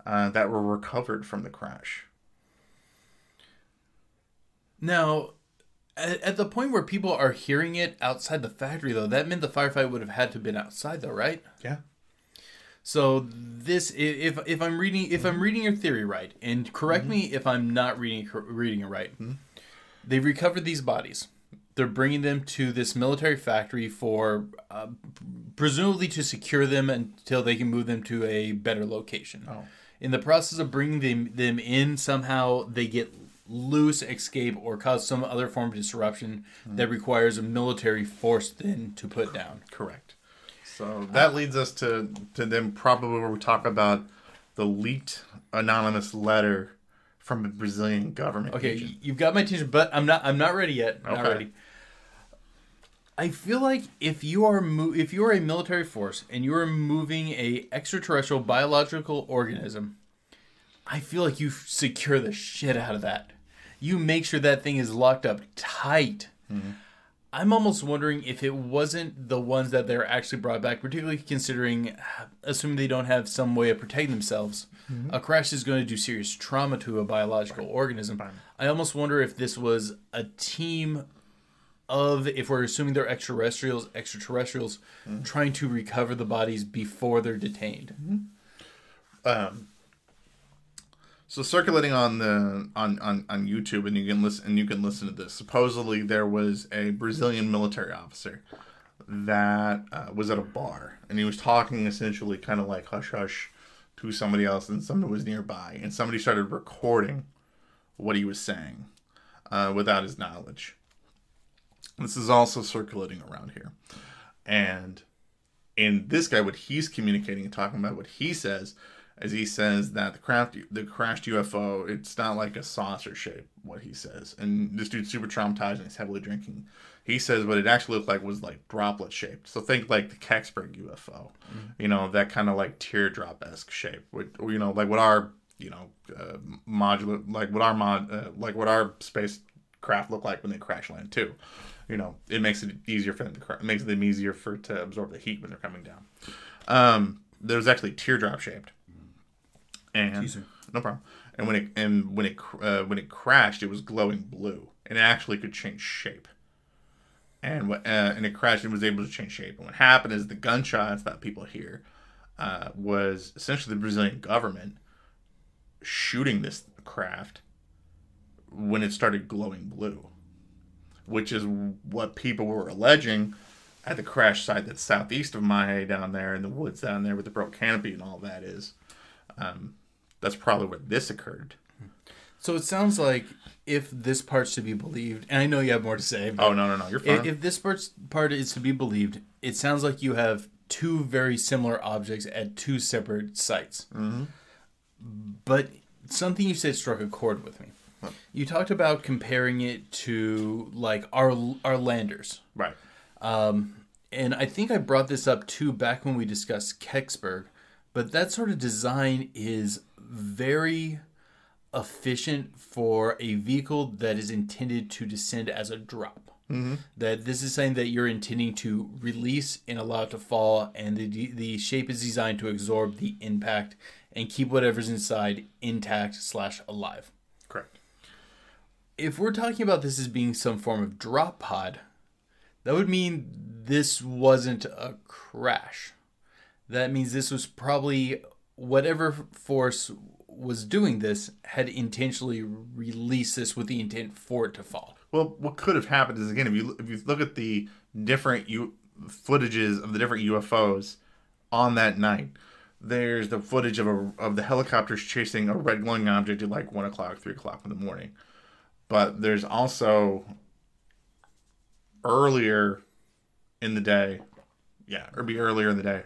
uh, that were recovered from the crash. Now, at, at the point where people are hearing it outside the factory, though, that meant the firefight would have had to have been outside, though, right? Yeah. So this, if if I'm reading if I'm reading your theory right, and correct me if I'm not reading reading it right, they recovered these bodies. They're bringing them to this military factory for uh, presumably to secure them until they can move them to a better location. Oh. In the process of bringing them them in, somehow they get loose, escape, or cause some other form of disruption that requires a military force then to put down. Correct. So that leads us to to then probably where we talk about the leaked anonymous letter from a Brazilian government Okay, agent. you've got my attention, but I'm not. I'm not ready yet. Not Okay. ready. I feel like if you are mo- if you are a military force and you are moving a extraterrestrial biological organism, I feel like you secure the shit out of that. You make sure that thing is locked up tight. Mm-hmm. I'm almost wondering if it wasn't the ones that they're actually brought back, particularly considering, uh, assuming they don't have some way of protecting themselves. Mm-hmm. A crash is going to do serious trauma to a biological organism. I almost wonder if this was a team of, if we're assuming they're extraterrestrials, extraterrestrials trying to recover the bodies before they're detained. Um. So circulating on the on, on on YouTube and you can listen and you can listen to this. Supposedly there was a Brazilian military officer that uh, was at a bar and he was talking essentially kind of like hush hush to somebody else and somebody was nearby and somebody started recording what he was saying uh, without his knowledge. This is also circulating around here, and in this guy, what he's communicating and talking about, what he says, is he says that the craft, the crashed UFO, it's not like a saucer shape. What he says, and this dude's super traumatized and he's heavily drinking. He says what it actually looked like was like droplet shaped. So think like the Kecksburg UFO, you know, that kind of like teardrop esque shape. With, you know, like what our you know uh, modular, like what our mod, uh, like what our spacecraft look like when they crash land too. You know, it makes it easier for them to it makes them easier for to absorb the heat when they're coming down. Um, there was actually teardrop shaped, and Teaser. no problem. And when it and when it uh, when it crashed, it was glowing blue, and it actually could change shape. And what uh, and it crashed and was able to change shape. And what happened is the gunshots that people hear uh, was essentially the Brazilian government shooting this craft when it started glowing blue, which is what people were alleging at the crash site that's southeast of Magé down there in the woods down there with the broke canopy and all that is. Um, that's probably where this occurred. So it sounds like if this part's to be believed, and I know you have more to say, but Oh no no no, you're fine. if, if this part's part is to be believed, it sounds like you have two very similar objects at two separate sites. Mm-hmm. But something you said struck a chord with me. You talked about comparing it to like our our landers, right. and I think I brought this up too back when we discussed Kecksburg. But that sort of design is very efficient for a vehicle that is intended to descend as a drop. Mm-hmm. That this is something that you're intending to release and allow it to fall, and the the shape is designed to absorb the impact and keep whatever's inside intact slash alive. If we're talking about this as being some form of drop pod, that would mean this wasn't a crash. That means this was probably whatever force was doing this had intentionally released this with the intent for it to fall. Well, what could have happened is again, if you if you look at the different U- footages of the different UFOs on that night, there's the footage of a of the helicopters chasing a red glowing object at like one o'clock, three o'clock in the morning. But there's also earlier in the day, yeah, or be earlier in the day,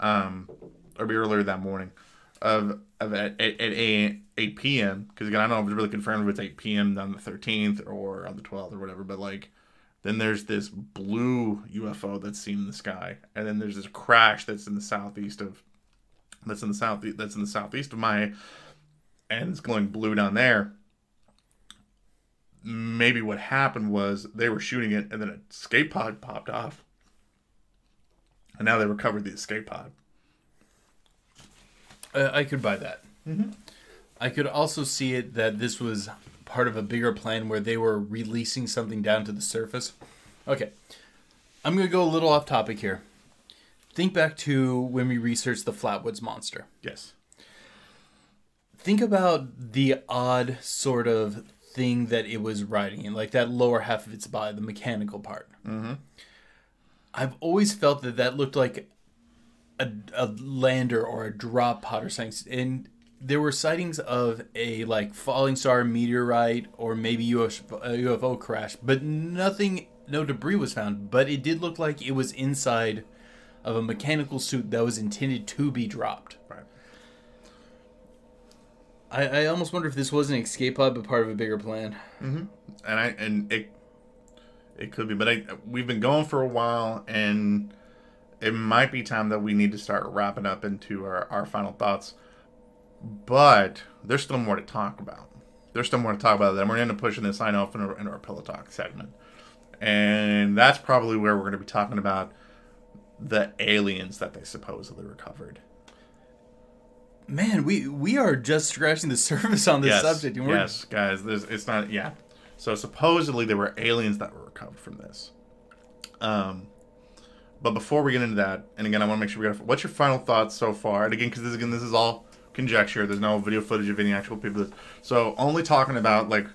um, or be earlier that morning, of of at at, at 8, 8 p.m. Because again, I don't know if it's really confirmed if it's 8 p.m. on the 13th or on the 12th or whatever, but like. Then there's this blue UFO that's seen in the sky, and then there's this crash that's in the southeast of, that's in the south that's in the southeast of my, and it's glowing blue down there. Maybe what happened was they were shooting it, and then an escape pod popped off, and now they recovered the escape pod. Uh, I could buy that. I could also see it that this was part of a bigger plan where they were releasing something down to the surface. Okay. I'm going to go a little off topic here. Think back to when we researched the Flatwoods monster. Yes. Think about the odd sort of thing that it was riding in, like that lower half of its body, the mechanical part. Mm-hmm. I've always felt that that looked like a, a lander or a drop pod or something. And there were sightings of a like falling star meteorite or maybe UFO, a UFO crash, but nothing, no debris was found. But it did look like it was inside of a mechanical suit that was intended to be dropped. I, I almost wonder if this was an escape pod, but part of a bigger plan. Mm-hmm. And I and it it could be, but I we've been going for a while, and it might be time that we need to start wrapping up into our, our final thoughts. But there's still more to talk about. There's still more to talk about. Then we're going to pushing this sign off into, our- into our pillow talk segment, and that's probably where we're going to be talking about the aliens that they supposedly recovered. Man, we we are just scratching the surface on this yes, subject. And we're, yes, guys. It's not. Yeah. So supposedly there were aliens that were recovered from this. Um, but before we get into that, and again, I want to make sure we got. What's your final thoughts so far? And again, because this again, this is all conjecture. There's no video footage of any actual people. So only talking about like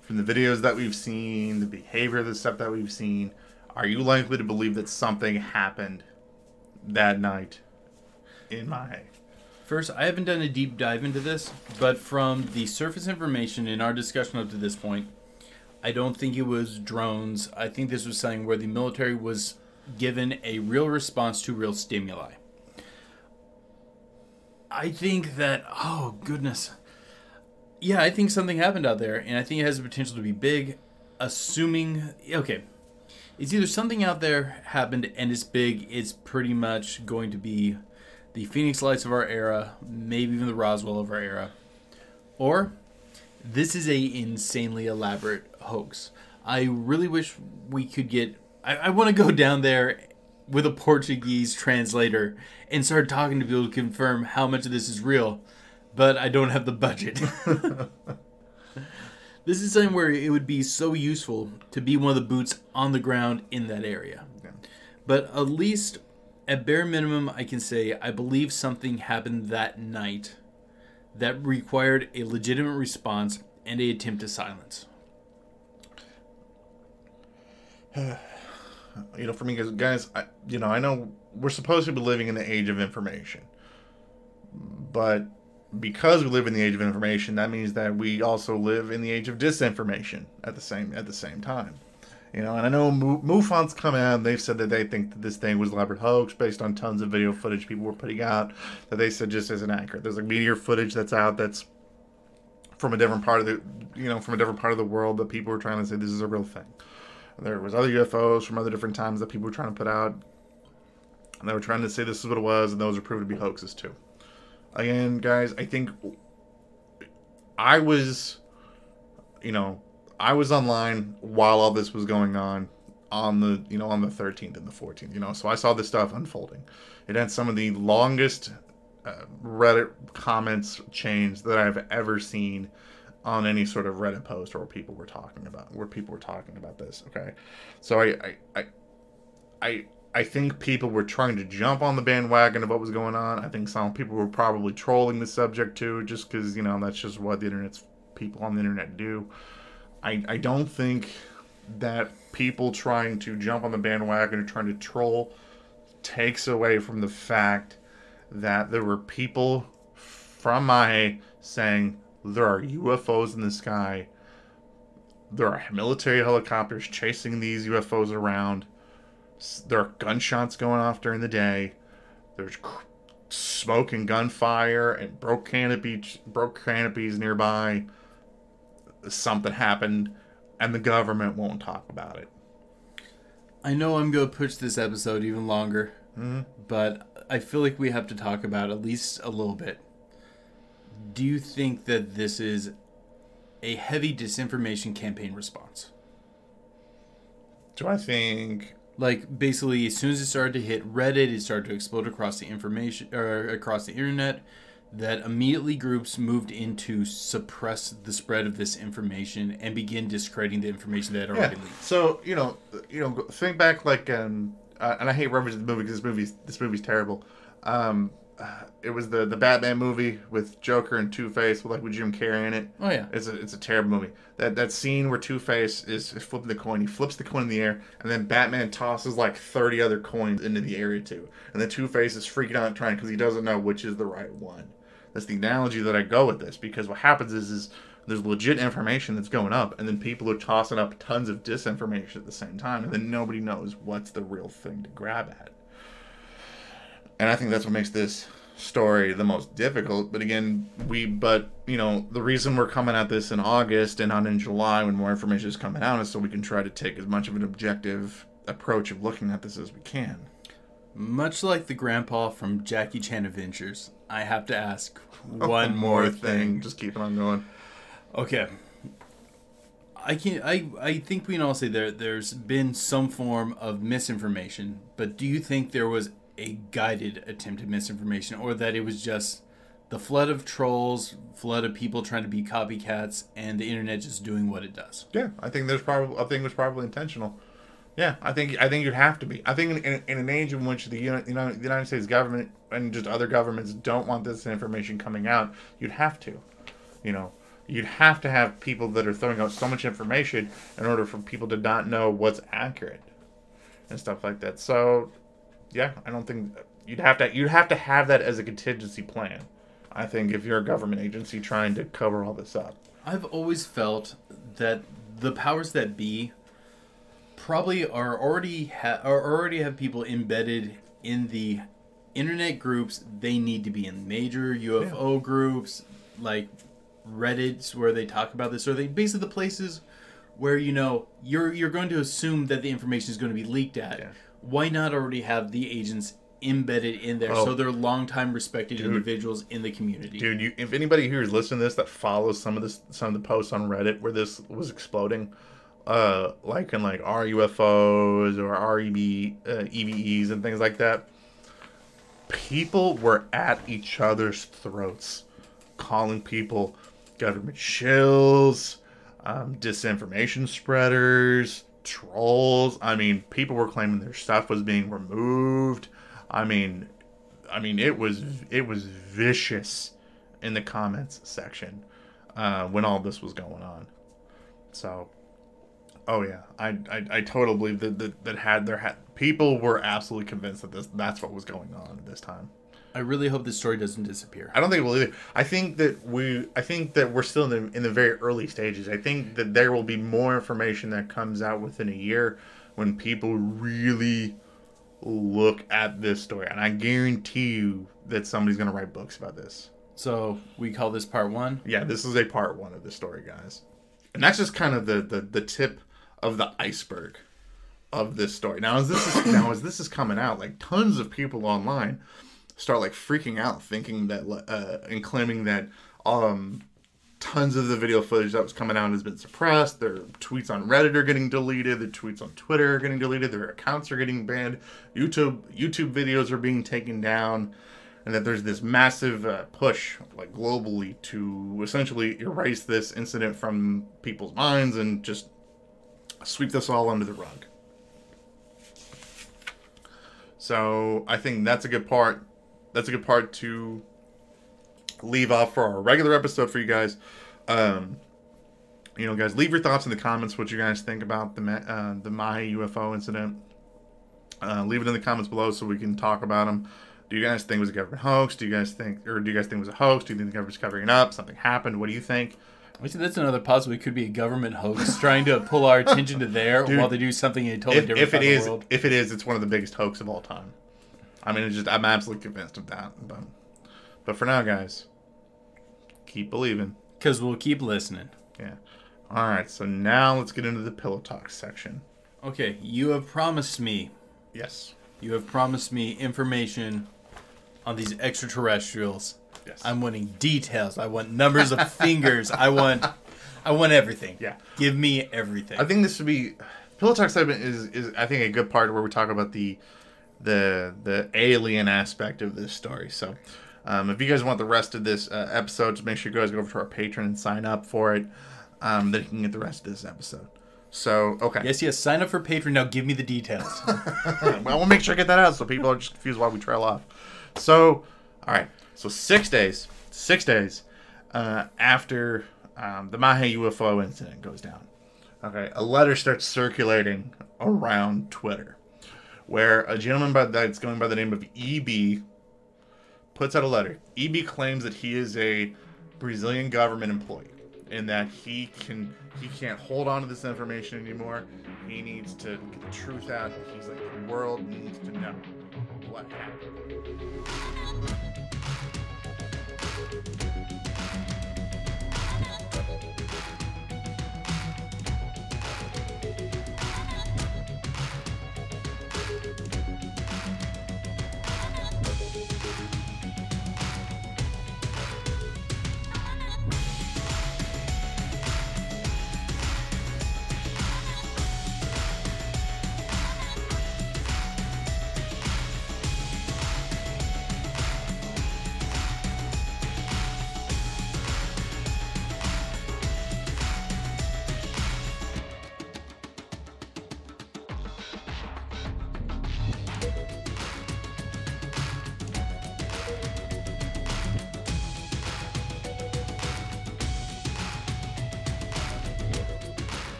from the videos that we've seen, the behavior of the stuff that we've seen. Are you likely to believe that something happened that night in my First, I haven't done a deep dive into this, but from the surface information in our discussion up to this point, I don't think it was drones. I think this was something where the military was given a real response to real stimuli. I think that, oh, goodness. Yeah, I think something happened out there, and I think it has the potential to be big, assuming, okay. It's either something out there happened and it's big, it's pretty much going to be the Phoenix Lights of our era, maybe even the Roswell of our era. Or this is a insanely elaborate hoax. I really wish we could get I, I want to go down there with a Portuguese translator and start talking to people to confirm how much of this is real, but I don't have the budget. this is something where it would be so useful to be one of the boots on the ground in that area. But at least, at bare minimum, I can say I believe something happened that night that required a legitimate response and a attempt to silence. you know, for me, guys, I, you know, I know we're supposed to be living in the age of information, but because we live in the age of information, that means that we also live in the age of disinformation at the same at the same time. You know, and I know MUFON's come out and they've said that they think that this thing was elaborate hoax based on tons of video footage people were putting out that they said just isn't accurate. There's like meteor footage that's out that's from a different part of the you know from a different part of the world that people were trying to say this is a real thing. There was other UFOs from other different times that people were trying to put out, and they were trying to say this is what it was, and those were proven to be hoaxes too. Again, guys, I think I was, you know, I was online while all this was going on on the you know on the 13th and the 14th you know so i saw this stuff unfolding. It had some of the longest uh, reddit comments chains that i've ever seen on any sort of reddit post or people were talking about where people were talking about this okay? So i i i i, I think people were trying to jump on the bandwagon of what was going on. I think some people were probably trolling the subject too just because you know that's just what the internet's people on the internet do I, I don't think that people trying to jump on the bandwagon or trying to troll takes away from the fact that there were people from my saying there are UFOs in the sky. There are military helicopters chasing these UFOs around. There are gunshots going off during the day. There's smoke and gunfire and broke canopy broke canopies nearby something happened and the government won't talk about it. I know I'm going to push this episode even longer, mm-hmm. but I feel like we have to talk about at least a little bit. Do you think that this is a heavy disinformation campaign response? Do I think Like basically, as soon as it started to hit Reddit, it started to explode across the information or across the internet. That immediately groups moved in to suppress the spread of this information and begin discrediting the information that had Yeah. already leaked. So you know, you know, think back like, um, uh, and I hate referencing the movie because this movie's this movie's terrible. Um, uh, it was the the Batman movie with Joker and Two Face with like with Jim Carrey in it. Oh, yeah. it's a it's a terrible movie. That that scene where Two Face is, is flipping the coin, he flips the coin in the air, and then Batman tosses like thirty other coins into the area too, and then Two Face is freaking out trying because he doesn't know which is the right one. That's the analogy that I go with this because what happens is is there's legit information that's going up, and then people are tossing up tons of disinformation at the same time, and then nobody knows what's the real thing to grab at. And I think that's what makes this story the most difficult. But again, we but you know the reason we're coming at this in August and not in July when more information is coming out is so we can try to take as much of an objective approach of looking at this as we can. Much like the grandpa from Jackie Chan Adventures, I have to ask one more thing. Just keep on going. Okay. I can I I think we can all say there there's been some form of misinformation, but do you think there was a guided attempt at misinformation or that it was just the flood of trolls, flood of people trying to be copycats and the internet just doing what it does? Yeah, I think there's probably I think it was probably intentional. Yeah, I think I think you'd have to be. I think in, in, an age in which the Uni- you know, the United States government and just other governments don't want this information coming out, you'd have to. You know, you'd have to have people that are throwing out so much information in order for people to not know what's accurate and stuff like that. So, yeah, I don't think you'd have to you'd have to have that as a contingency plan. I think if you're a government agency trying to cover all this up. I've always felt that the powers that be probably are already ha- are already have people embedded in the internet groups they need to be in major UFO groups like Reddit's where they talk about this or they basically the places where you know you're you're going to assume that the information is going to be leaked at. Yeah. Why not already have the agents embedded in there Oh. so they're longtime respected individuals in the community? Dude, you, if anybody here is listening to this that follows some of this, some of the posts on Reddit where this was exploding, uh, like in like RUFOs or REB, uh, EVEs and things like that, people were at each other's throats, calling people government shills, um, disinformation spreaders, trolls. I mean, people were claiming their stuff was being removed. I mean, I mean, it was it was vicious in the comments section uh, when all this was going on. So, oh yeah, I I, I totally believe that, that that had there had people were absolutely convinced that this that's what was going on at this time. I really hope this story doesn't disappear. I don't think we'll either. I think that we I think that we're still in the in the very early stages. I think that there will be more information that comes out within a year when people really look at this story, and I guarantee you that somebody's gonna write books about this. So we call this part one. Yeah, this is a part one of the story, guys. And that's just kind of the, the, the tip of the iceberg of this story. Now as this is now as this is coming out, like tons of people online start like freaking out, thinking that uh, and claiming that um tons of the video footage that was coming out has been suppressed. Their tweets on Reddit are getting deleted. Their tweets on Twitter are getting deleted. Their accounts are getting banned. YouTube YouTube videos are being taken down, and that there's this massive uh, push, like globally, to essentially erase this incident from people's minds and just sweep this all under the rug. So I think that's a good part. That's a good part to leave off for our regular episode for you guys. Um, you know, guys, leave your thoughts in the comments. What you guys think about the uh, the Magé UFO incident? Uh, leave it in the comments below so we can talk about them. Do you guys think it was a government hoax? Do you guys think, or do you guys think it was a hoax? Do you think the government's covering up? Something happened? What do you think? That's another possibility. It could be a government hoax trying to pull our attention to there Dude, while they do something in a totally If, different if it part of the is, world. if it is, it's one of the biggest hoax of all time. I mean, it's just I'm absolutely convinced of that. But, but for now, guys, keep believing. Because we'll keep listening. Yeah. All right. So now let's get into the pillow talk section. Okay, you have promised me. Yes. You have promised me information on these extraterrestrials. Yes. I'm wanting details. I want numbers of fingers. I want, I want everything. Yeah. Give me everything. I think this would be pillow talk segment is is I think a good part where we talk about the the the alien aspect of this story. So Um, if you guys want the rest of this uh, episode, just make sure you guys go over to our Patreon and sign up for it. Um, then you can get the rest of this episode. So, okay. Yes, yes. Sign up for Patreon now. Give me the details. well, we'll make sure I get that out so people are just confused why we trail off. So, all right. So six days, six days uh, after um, the Magé UFO incident goes down, okay, a letter starts circulating around Twitter, where a gentleman by that's going by the name of EB puts out a letter. EB claims that he is a Brazilian government employee and that he can he can't hold on to this information anymore. He needs to get the truth out. He's like the world needs to know what happened.